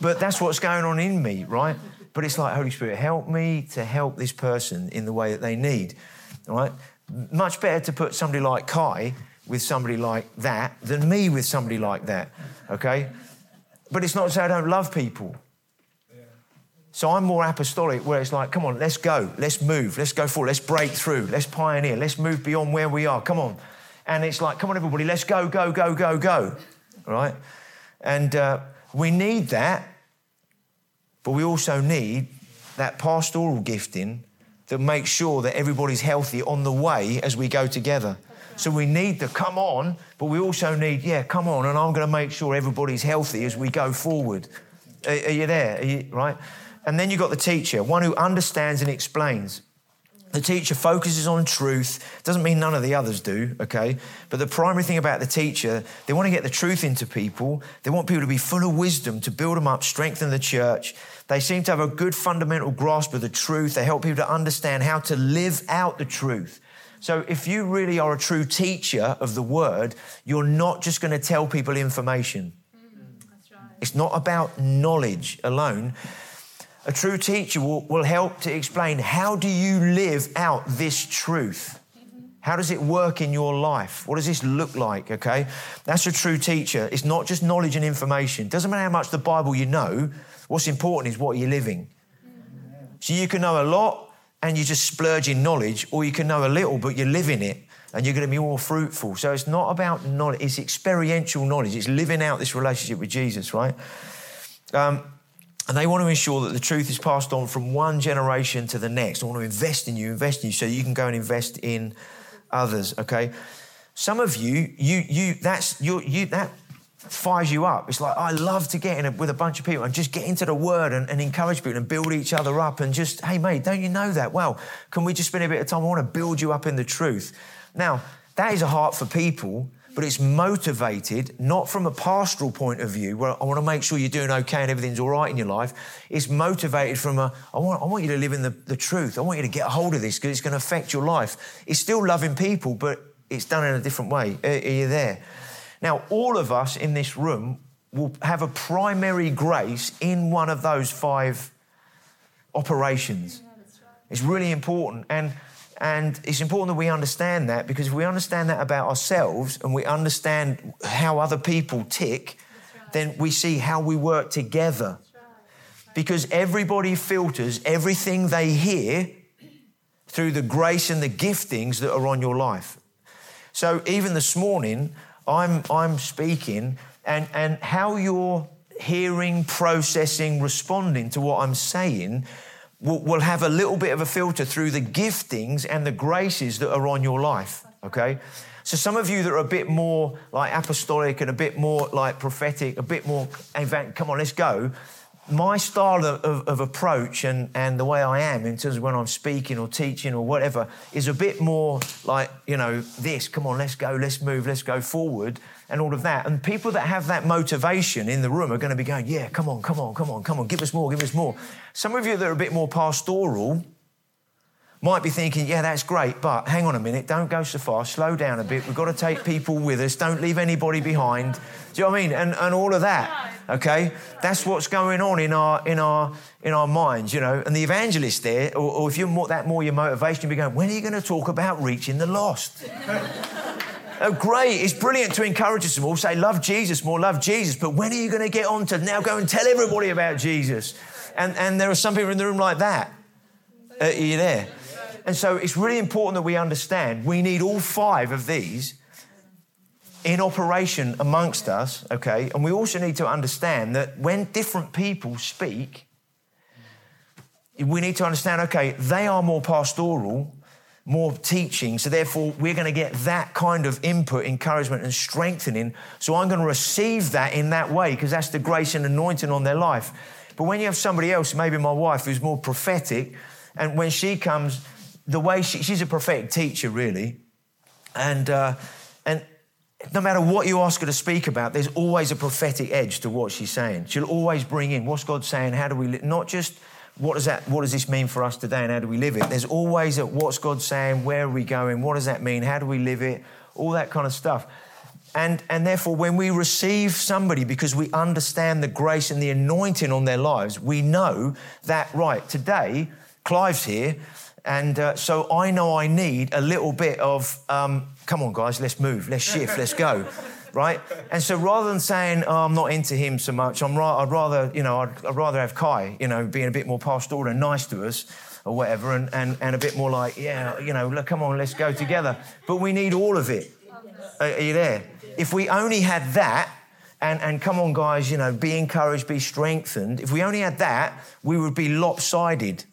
but that's what's going on in me, right? But it's like, Holy Spirit, help me to help this person in the way that they need, right? Much better to put somebody like Kai with somebody like that than me with somebody like that, okay? But it's not to say I don't love people. So I'm more apostolic, where it's like, come on, let's go, let's move, let's go forward, let's break through, let's pioneer, let's move beyond where we are. Come on. And it's like, come on, everybody, let's go, go, go, go, go. Right? And uh, we need that, but we also need that pastoral gifting that makes sure that everybody's healthy on the way as we go together. So we need the come on, but we also need, yeah, come on, and I'm going to make sure everybody's healthy as we go forward. Are, are you there? Are you, right? And then you've got the teacher, one who understands and explains. The teacher focuses on truth. Doesn't mean none of the others do, okay? But the primary thing about the teacher, they want to get the truth into people. They want people to be full of wisdom to build them up, strengthen the church. They seem to have a good fundamental grasp of the truth. They help people to understand how to live out the truth. So if you really are a true teacher of the word, you're not just going to tell people information. Mm, right. It's not about knowledge alone a true teacher will, will help to explain how do you live out this truth? How does it work in your life? What does this look like? Okay. That's a true teacher. It's not just knowledge and information. Doesn't matter how much the Bible you know. What's important is what you're living. So you can know a lot and you're just splurge in knowledge, or you can know a little, but you're living it. and you're going to be more fruitful. So it's not about knowledge, it's experiential knowledge. It's living out this relationship with Jesus, right? Um, and they want to ensure that the truth is passed on from one generation to the next. They want to invest in you, invest in you, so you can go and invest in others. Okay. Some of you, you, you, that's you, you that fires you up. It's like I love to get in a, with a bunch of people and just get into the word and, and, encourage people and build each other up and just, hey mate, don't you know that? Well, can we just spend a bit of time? I want to build you up in the truth. Now, that is a heart for people, but it's motivated not from a pastoral point of view where I want to make sure you're doing okay and everything's all right in your life. It's motivated from a, I want, I want you to live in the, the truth. I want you to get a hold of this because it's going to affect your life. It's still loving people, but it's done in a different way. Are, you there? Now, all of us in this room will have a primary grace in one of those five operations. It's really important. And and it's important that we understand that because if we understand that about ourselves and we understand how other people tick, right. then we see how we work together. Because everybody filters everything they hear through the grace and the giftings that are on your life. So even this morning, I'm, I'm speaking, and, and how you're hearing, processing, responding to what I'm saying will, will have a little bit of a filter through the giftings and the graces that are on your life, okay? So some of you that are a bit more like apostolic and a bit more like prophetic, a bit more, in come on, let's go. My style of, of, of, approach and, and the way I am in terms of when I'm speaking or teaching or whatever is a bit more like, you know, this, come on, let's go, let's move, let's go forward and all of that. And people that have that motivation in the room are going to be going, yeah, come on, come on, come on, come on, give us more, give us more. Some of you that are a bit more pastoral might be thinking, yeah, that's great, but hang on a minute, don't go so far, slow down a bit. We've got to take people with us, don't leave anybody behind. Do you know what I mean? And, and all of that. Okay? That's what's going on in our in our in our minds, you know. And the evangelist there, or, or if you're more, that more your motivation, you'll be going, when are you going to talk about reaching the lost? Oh, great. It's brilliant to encourage us all. Say, love Jesus more, love Jesus. But when are you going to get on to now go and tell everybody about Jesus? And, and there are some people in the room like that. Uh, are you there? And so it's really important that we understand we need all five of these in operation amongst us, okay? And we also need to understand that when different people speak, we need to understand, okay, they are more pastoral more teaching. So, therefore, we're going to get that kind of input, encouragement, and strengthening. So, I'm going to receive that in that way because that's the grace and anointing on their life. But when you have somebody else, maybe my wife, who's more prophetic, and when she comes, the way she, she's a prophetic teacher, really, and uh, and no matter what you ask her to speak about, there's always a prophetic edge to what she's saying. She'll always bring in what's God saying, how do we live? Not just what does that what does this mean for us today and how do we live it? There's always a what's god saying where are we going? What does that mean? How do we live it? All that kind of stuff. And and therefore when we receive somebody because we understand the grace and the anointing on their lives we know that right today clive's here and uh, so i know i need a little bit of um, come on guys let's move let's shift let's go right? And so rather than saying, oh, I'm not into him so much, I'm ra- I'd rather, you know, I'd, I'd, rather have Kai, you know, being a bit more pastoral and nice to us or whatever, and, and, and a bit more like, yeah, you know, look, come on, let's go together. But we need all of it. Are, are you there? If we only had that, and, and come on, guys, you know, be encouraged, be strengthened. If we only had that, we would be lopsided.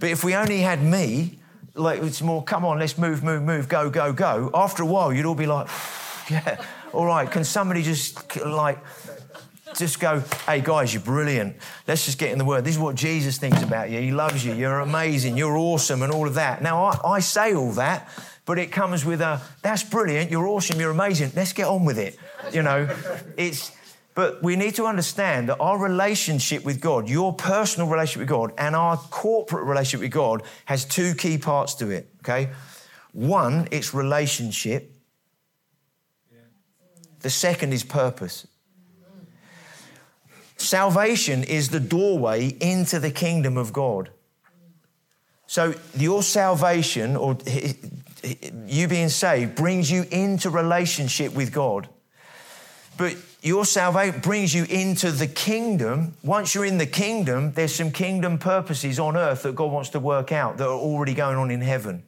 But if we only had me, like it's more, come on, let's move, move, move, go, go, go. After a while, you'd all be like, yeah, all right, can somebody just like just go, hey guys, you're brilliant. Let's just get in the word. This is what Jesus thinks about you. He loves you. You're amazing. You're awesome, and all of that. Now, I, I say all that, but it comes with a, that's brilliant. You're awesome. You're amazing. Let's get on with it. You know, it's, but we need to understand that our relationship with God, your personal relationship with God, and our corporate relationship with God has two key parts to it, okay? One, it's relationship, the second is purpose. Salvation is the doorway into the kingdom of God. So your salvation or you being saved brings you into relationship with God. But your salvation brings you into the kingdom. Once you're in the kingdom, there's some kingdom purposes on earth that God wants to work out that are already going on in heaven.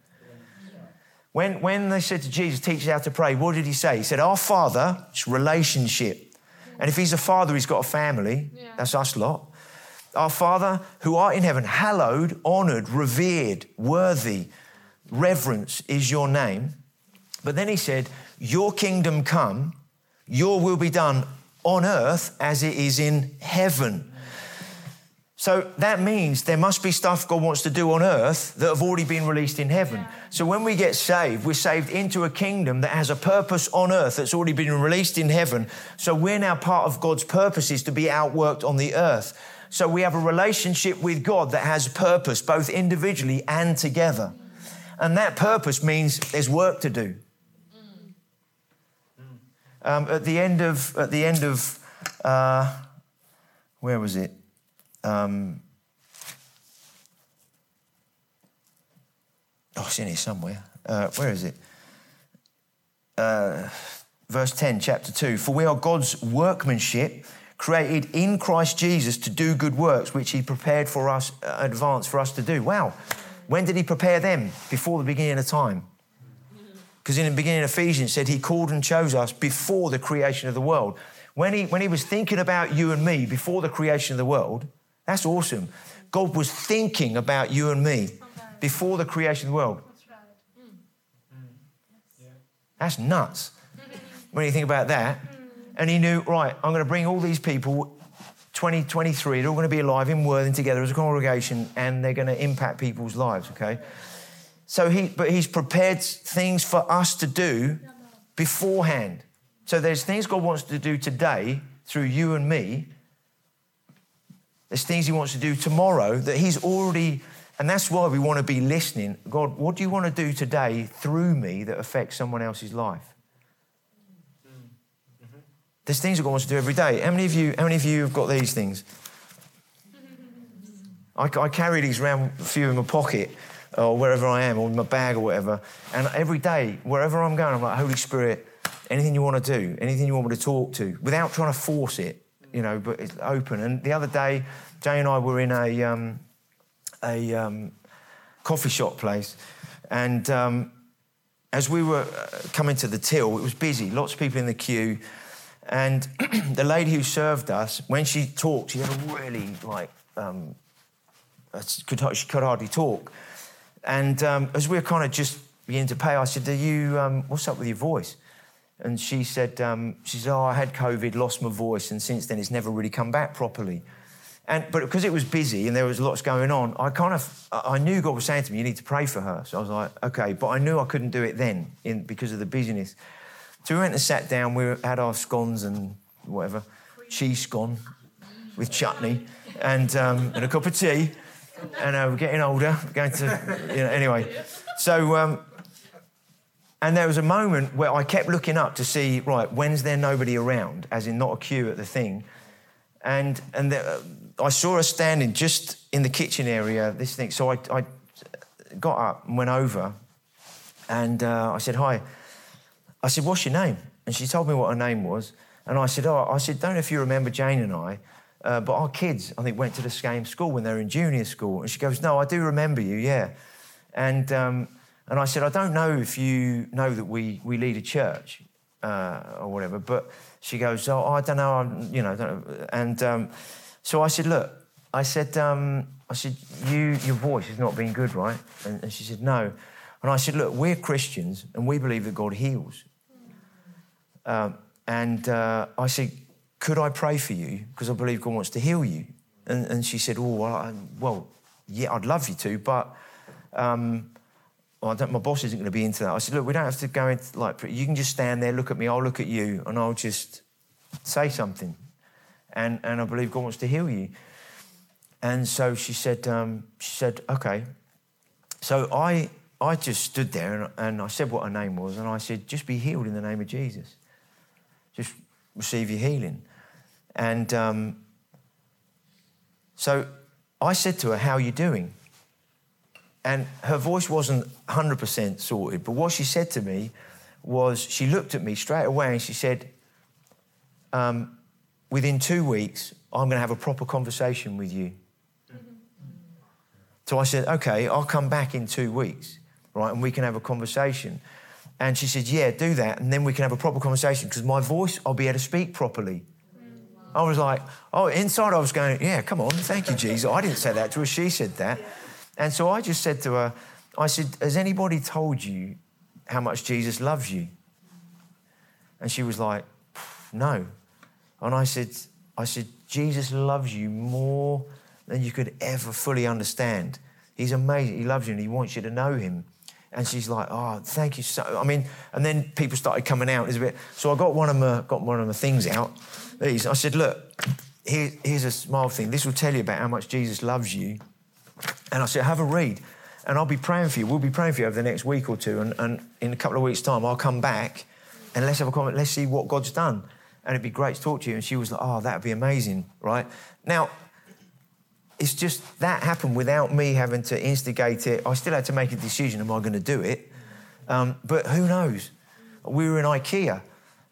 When, when they said to Jesus, teach us how to pray, what did he say? He said, Our Father, it's relationship. And if he's a father, he's got a family. Yeah. That's us lot. Our Father who art in heaven, hallowed, honored, revered, worthy, reverence is your name. But then he said, Your kingdom come, your will be done on earth as it is in heaven. So that means there must be stuff God wants to do on earth that have already been released in heaven. So when we get saved, we're saved into a kingdom that has a purpose on earth that's already been released in heaven. So we're now part of God's purposes to be outworked on the earth. So we have a relationship with God that has purpose, both individually and together. And that purpose means there's work to do. Um, at the end of, at the end of, uh, where was it? Um, oh, it's in here somewhere. Uh, where is it? Uh, verse 10, chapter 2. For we are God's workmanship, created in Christ Jesus to do good works, which He prepared for us, uh, advance for us to do. Wow. When did He prepare them? Before the beginning of time. Because in the beginning of Ephesians, said He called and chose us before the creation of the world. When he, when he was thinking about you and me before the creation of the world, that's awesome. God was thinking about you and me before the creation of the world. That's nuts when you think about that. And he knew, right, I'm going to bring all these people, 2023, they're all going to be alive in Worthing together as a congregation and they're going to impact people's lives, okay? So he, but he's prepared things for us to do beforehand. So there's things God wants to do today through you and me. There's things he wants to do tomorrow that he's already, and that's why we want to be listening. God, what do you want to do today through me that affects someone else's life? There's things that God wants to do every day. How many of you, how many of you have got these things? I, I carry these around, a few in my pocket or wherever I am, or in my bag or whatever. And every day, wherever I'm going, I'm like, Holy Spirit, anything you want to do, anything you want me to talk to, without trying to force it, you know, but it's open. And the other day, Jay and I were in a, um, a um, coffee shop place, and um, as we were uh, coming to the till, it was busy, lots of people in the queue. And the lady who served us, when she talked, she had a really like um, could she could hardly talk. And um, as we were kind of just beginning to pay, I said, "Do you um, what's up with your voice?" And she said, um, "She said, oh, I had COVID, lost my voice, and since then it's never really come back properly." And but because it was busy and there was lots going on, I kind of I knew God was saying to me, "You need to pray for her." So I was like, "Okay," but I knew I couldn't do it then in, because of the busyness. So we went and sat down. We had our scones and whatever, cheese scone with chutney and, um, and a cup of tea. And uh, we're getting older, going to, you know, anyway. So, um, and there was a moment where I kept looking up to see, right, when's there nobody around, as in not a queue at the thing. And, and uh, I saw her standing just in the kitchen area, this thing. So I, I got up and went over and uh, I said, hi. I said, what's your name? And she told me what her name was. And I said, oh, I said, don't know if you remember Jane and I, uh, but our kids, I think, went to the same school when they were in junior school. And she goes, no, I do remember you, yeah. And, um, and I said, I don't know if you know that we, we lead a church uh, or whatever, but she goes, oh, I don't know, I'm, you know, know. and um, so I said, look, I said, um, I said, you, your voice has not been good, right? And, and she said, no. And I said, look, we're Christians and we believe that God heals. Um, and uh, I said, could I pray for you? Because I believe God wants to heal you. And, and she said, oh, well, I, well, yeah, I'd love you to, but um, don't, my boss isn't going to be into that. I said, look, we don't have to go into, like, you can just stand there, look at me, I'll look at you, and I'll just say something. And, and I believe God wants to heal you. And so she said, um, she said, okay. So I, I just stood there and, and I said what her name was, and I said, just be healed in the name of Jesus. Just receive your healing. And um, so I said to her, How are you doing? And her voice wasn't 100% sorted, but what she said to me was she looked at me straight away and she said, um, Within two weeks, I'm going to have a proper conversation with you. So I said, Okay, I'll come back in two weeks. right? And we can have a conversation. And she said, Yeah, do that. And then we can have a proper conversation because my voice, I'll be able to speak properly. I was like, Oh, inside I was going, Yeah, come on, thank you, Jesus. I didn't say that to her, she said that. And so I just said to her, I said, Has anybody told you how much Jesus loves you? And she was like, No. And I said, I said, Jesus loves you more than you could ever fully understand. He's amazing. He loves you and he wants you to know him. And she's like, "Oh, thank you so." I mean, and then people started coming out. A bit. So I got one of my got one of my things out. These. I said, "Look, here, here's a small thing. This will tell you about how much Jesus loves you." And I said, "Have a read." And I'll be praying for you. We'll be praying for you over the next week or two. And, and in a couple of weeks' time, I'll come back and let's have a comment. Let's see what God's done. And it'd be great to talk to you. And she was like, oh, that'd be amazing, right? Now, it's just that happened without me having to instigate it. I still had to make a decision am I going to do it? Um, but who knows? We were in IKEA,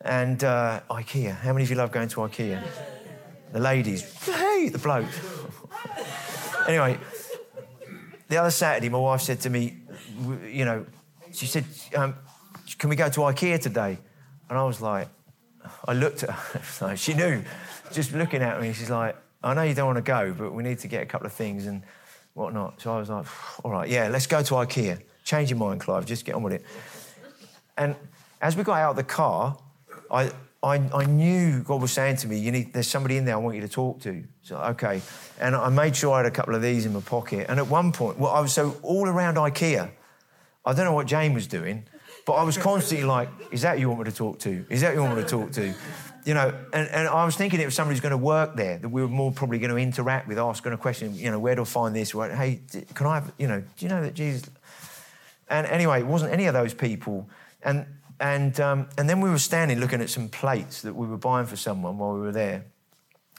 and uh, IKEA. How many of you love going to IKEA? The ladies. Hey, the bloke. anyway, the other Saturday, my wife said to me, you know, she said, um, can we go to IKEA today? And I was like, I looked at her, she knew, just looking at me, she's like, I know you don't want to go, but we need to get a couple of things and whatnot. So I was like, all right, yeah, let's go to IKEA. Change your mind, Clive, just get on with it. And as we got out of the car, I, I, I knew God was saying to me, you need, there's somebody in there I want you to talk to. So, okay. And I made sure I had a couple of these in my pocket. And at one point, well, I was so all around IKEA, I don't know what Jane was doing, but I was constantly like, is that you want me to talk to? Is that you want me to talk to? you know, and, and I was thinking it was somebody who's going to work there that we were more probably going to interact with, asking a question, you know, where do I find this? hey, can I have, you know, do you know that Jesus? And anyway, it wasn't any of those people. And, and, um, and then we were standing looking at some plates that we were buying for someone while we were there.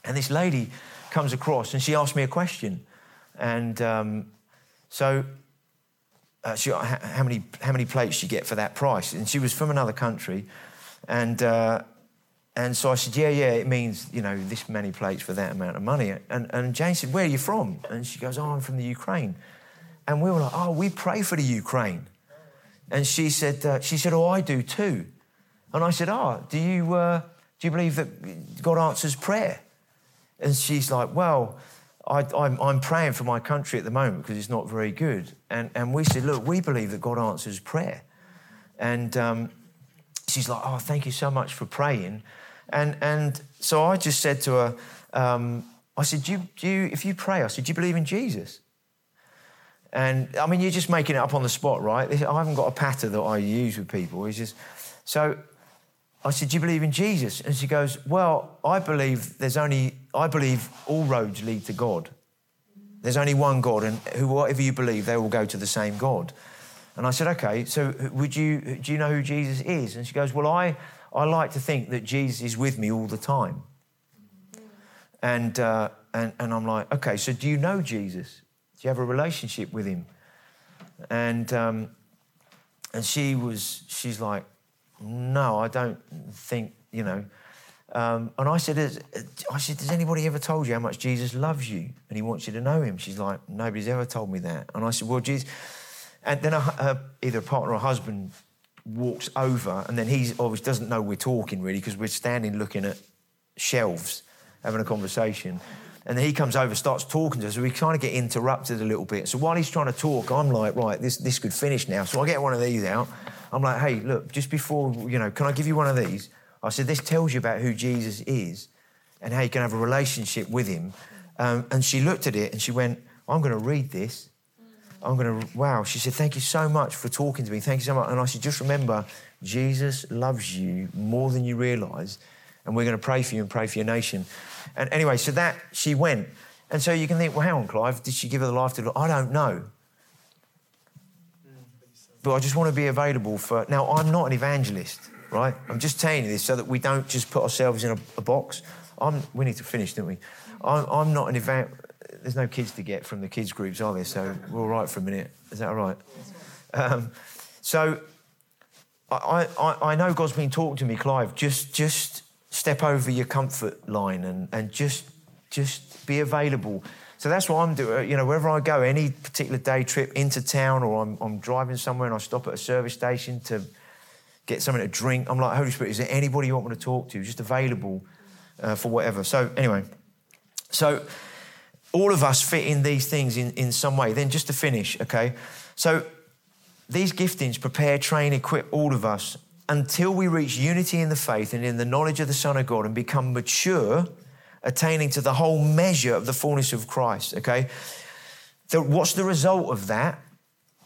And this lady comes across and she asked me a question. And um, so uh, she, how, many, how many plates she get for that price? And she was from another country. And, uh, and so I said, yeah, yeah, it means, you know, this many plates for that amount of money. And, and Jane said, where are you from? And she goes, oh, I'm from the Ukraine. And we were like, oh, we pray for the Ukraine. And she said, uh, she said, oh, I do too. And I said, oh, do you, uh, do you believe that God answers prayer? And she's like, well, I, am praying for my country at the moment because it's not very good. And, and we said, look, we believe that God answers prayer. And um, she's like, oh, thank you so much for praying. And, and so I just said to her, um, I said, do you, do you, if you pray, I said, do you believe in Jesus? And I mean, you're just making it up on the spot, right? I haven't got a patter that I use with people. It's just, so I said, do you believe in Jesus? And she goes, well, I believe there's only, I believe all roads lead to God. There's only one God, and who, whatever you believe, they will go to the same God. And I said, okay, so would you, do you know who Jesus is? And she goes, well, I, I like to think that Jesus is with me all the time. And, uh, and, and I'm like, okay, so do you know Jesus? You have a relationship with him? And, um, and she was, she's like, no, I don't think, you know. Um, and I said, I said, has anybody ever told you how much Jesus loves you and he wants you to know him? She's like, nobody's ever told me that. And I said, well, Jesus, and then a, a, either a partner or husband walks over, and then he obviously doesn't know we're talking really because we're standing looking at shelves, having a conversation. And then he comes over, starts talking to us, we kind of get interrupted a little bit. So while he's trying to talk, I'm like, right, this, this could finish now. So I get one of these out. I'm like, hey, look, just before, you know, can I give you one of these? I said, this tells you about who Jesus is and how you can have a relationship with him. Um, and she looked at it and she went, I'm going to read this I'm going to, wow. She said, Thank you so much for talking to me. Thank you so much. And I said, Just remember, Jesus loves you more than you realize. And we're going to pray for you and pray for your nation. And anyway, so that she went. And so you can think, well, hang on, Clive, did she give her the life to the I don't know. But I just want to be available for. Now, I'm not an evangelist, right? I'm just telling you this so that we don't just put ourselves in a, a box. I'm, we need to finish, don't we? I'm, I'm not an evangelist there's no kids to get from the kids groups, are there? So we're all right for a minute. Is that all right? Um, so I, I, I know God's been talking to me, Clive. Just just step over your comfort line and, and just just be available. So that's what I'm doing. You know, wherever I go, any particular day trip into town or I'm, I'm driving somewhere and I stop at a service station to get something to drink, I'm like, Holy Spirit, is there anybody you want me to talk to? Just available uh, for whatever. So, anyway, so all of us fit in these things in, in some way. Then, just to finish, okay? So, these giftings prepare, train, equip all of us until we reach unity in the faith and in the knowledge of the Son of God and become mature attaining to the whole measure of the fullness of Christ, okay? What's the result of that?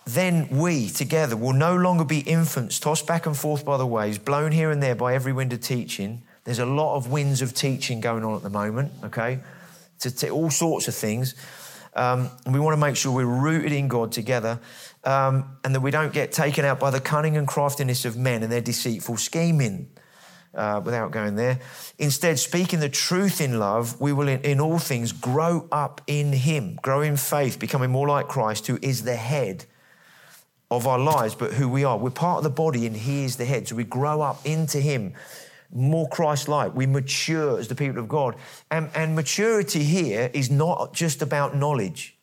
Then we together will no longer be infants tossed back and forth by the waves, blown here and there by every wind of teaching. There's a lot of winds of teaching going on at the moment, okay? To, to all sorts of things. Um, we want to make sure we're rooted in God together um, and that we don't get taken out by the cunning and craftiness of men and their deceitful scheming uh, without going there. Instead, speaking the truth in love, we will in, in all things grow up in Him, grow in faith, becoming more like Christ, who is the head of our lives, but who we are. We're part of the body and He is the head. So we grow up into Him, more Christ like. We mature as the people of God. And, and maturity here is not just about knowledge.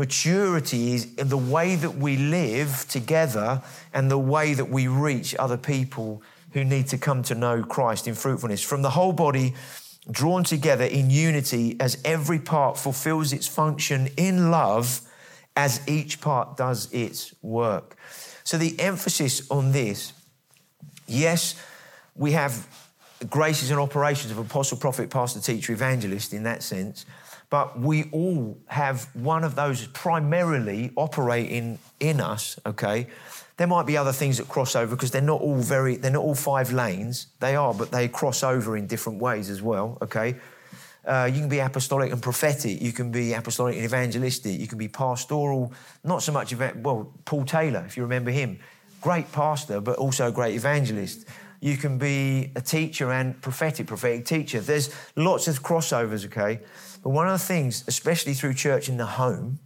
Maturity is in the way that we live together and the way that we reach other people who need to come to know Christ in fruitfulness. From the whole body drawn together in unity as every part fulfills its function in love as each part does its work. So the emphasis on this, yes, we have graces and operations of apostle, prophet, pastor, teacher, evangelist in that sense, but we all have one of those primarily operating in us, okay? There might be other things that cross over because they're not all very, they're not all five lanes. They are, but they cross over in different ways as well, okay? Uh, you can be apostolic and prophetic. You can be apostolic and evangelistic. You can be pastoral, not so much, event, well, Paul Taylor, if you remember him. Great pastor, but also a great evangelist. You can be a teacher and prophetic, prophetic teacher. There's lots of crossovers, okay? But one of the things, especially through church in the home,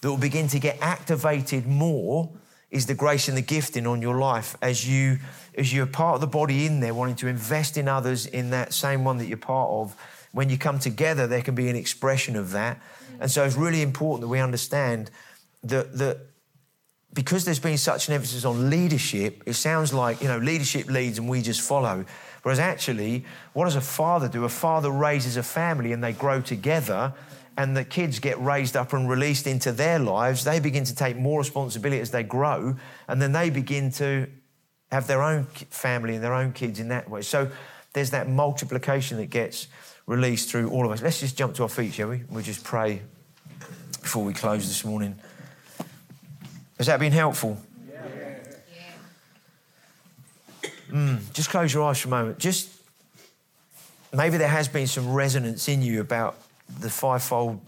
that will begin to get activated more is the grace and the gifting on your life as you as you're part of the body in there wanting to invest in others in that same one that you're part of. When you come together there can be an expression of that. And so it's really important that we understand that that because there's been such an emphasis on leadership it sounds like you know leadership leads and we just follow whereas actually what does a father do a father raises a family and they grow together and the kids get raised up and released into their lives, they begin to take more responsibility as they grow, and then they begin to have their own family and their own kids in that way. So there's that multiplication that gets released through all of us. Let's just jump to our feet, shall we? We'll just pray before we close this morning. Has that been helpful? Mm, just close your eyes for a moment. Just maybe there has been some resonance in you about the fivefold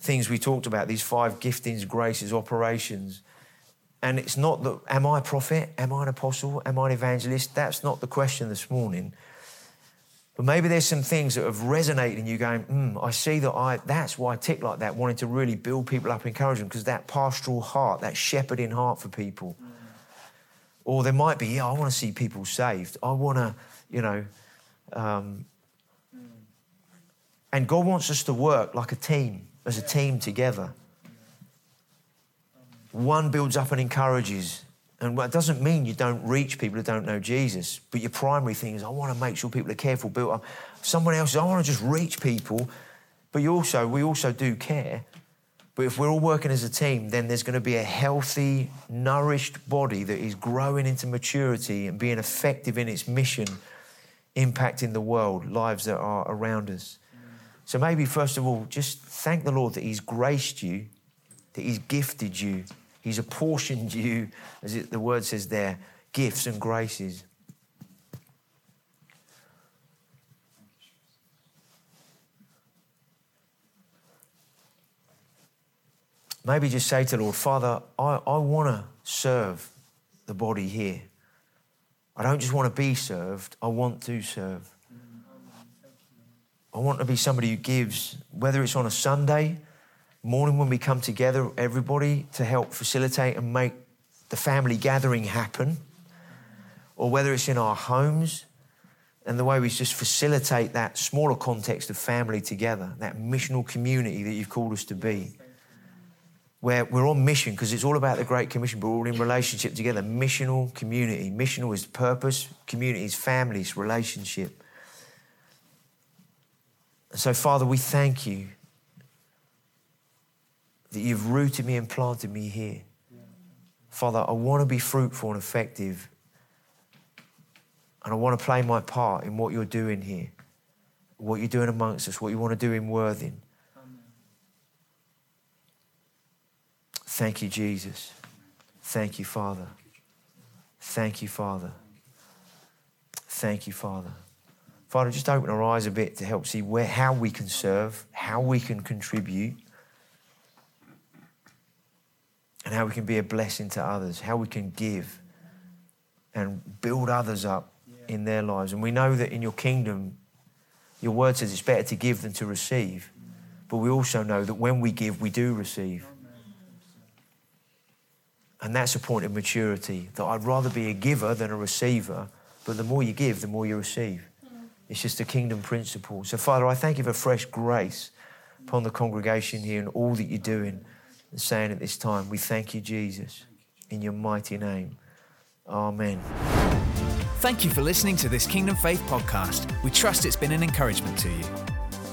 things we talked about, these five giftings, graces, operations. And it's not that, am I a prophet? Am I an apostle? Am I an evangelist? That's not the question this morning. But maybe there's some things that have resonated in you going, mm, I see that I, that's why I tick like that, wanting to really build people up, encourage them, because that pastoral heart, that shepherding heart for people. Mm. Or there might be, yeah, I want to see people saved. I want to, you know, um, and God wants us to work like a team, as a team together. One builds up and encourages. And it doesn't mean you don't reach people who don't know Jesus, but your primary thing is I want to make sure people are careful, built up. Someone else, says, I want to just reach people, but you also, we also do care. But if we're all working as a team, then there's going to be a healthy, nourished body that is growing into maturity and being effective in its mission, impacting the world, lives that are around us. So maybe, first of all, just thank the Lord that He's graced you, that He's gifted you, He's apportioned you, as it, the word says there, gifts and graces. Maybe just say to the Lord, Father, I, I want to serve the body here. I don't just want to be served, I want to serve. I want to be somebody who gives, whether it's on a Sunday morning when we come together, everybody to help facilitate and make the family gathering happen, or whether it's in our homes, and the way we just facilitate that smaller context of family together, that missional community that you've called us to be. Where we're on mission because it's all about the Great Commission, but we're all in relationship together. Missional community. Missional is purpose, community is families, relationship. So, Father, we thank you that you've rooted me and planted me here. Father, I want to be fruitful and effective. And I want to play my part in what you're doing here, what you're doing amongst us, what you want to do in Worthing. Thank you, Jesus. Thank you, Father. Thank you, Father. Thank you, Father. Father, just open our eyes a bit to help see where, how we can serve, how we can contribute and how we can be a blessing to others, how we can give and build others up in their lives. And we know that in your kingdom, your word says it's better to give than to receive. But we also know that when we give, we do receive. And that's a point of maturity that I'd rather be a giver than a receiver. But the more you give, the more you receive. Mm. It's just a kingdom principle. So, Father, I thank you for fresh grace upon the congregation here and all that you're doing and saying at this time, we thank you, Jesus, in your mighty name. Amen. Thank you for listening to this Kingdom Faith podcast. We trust it's been an encouragement to you.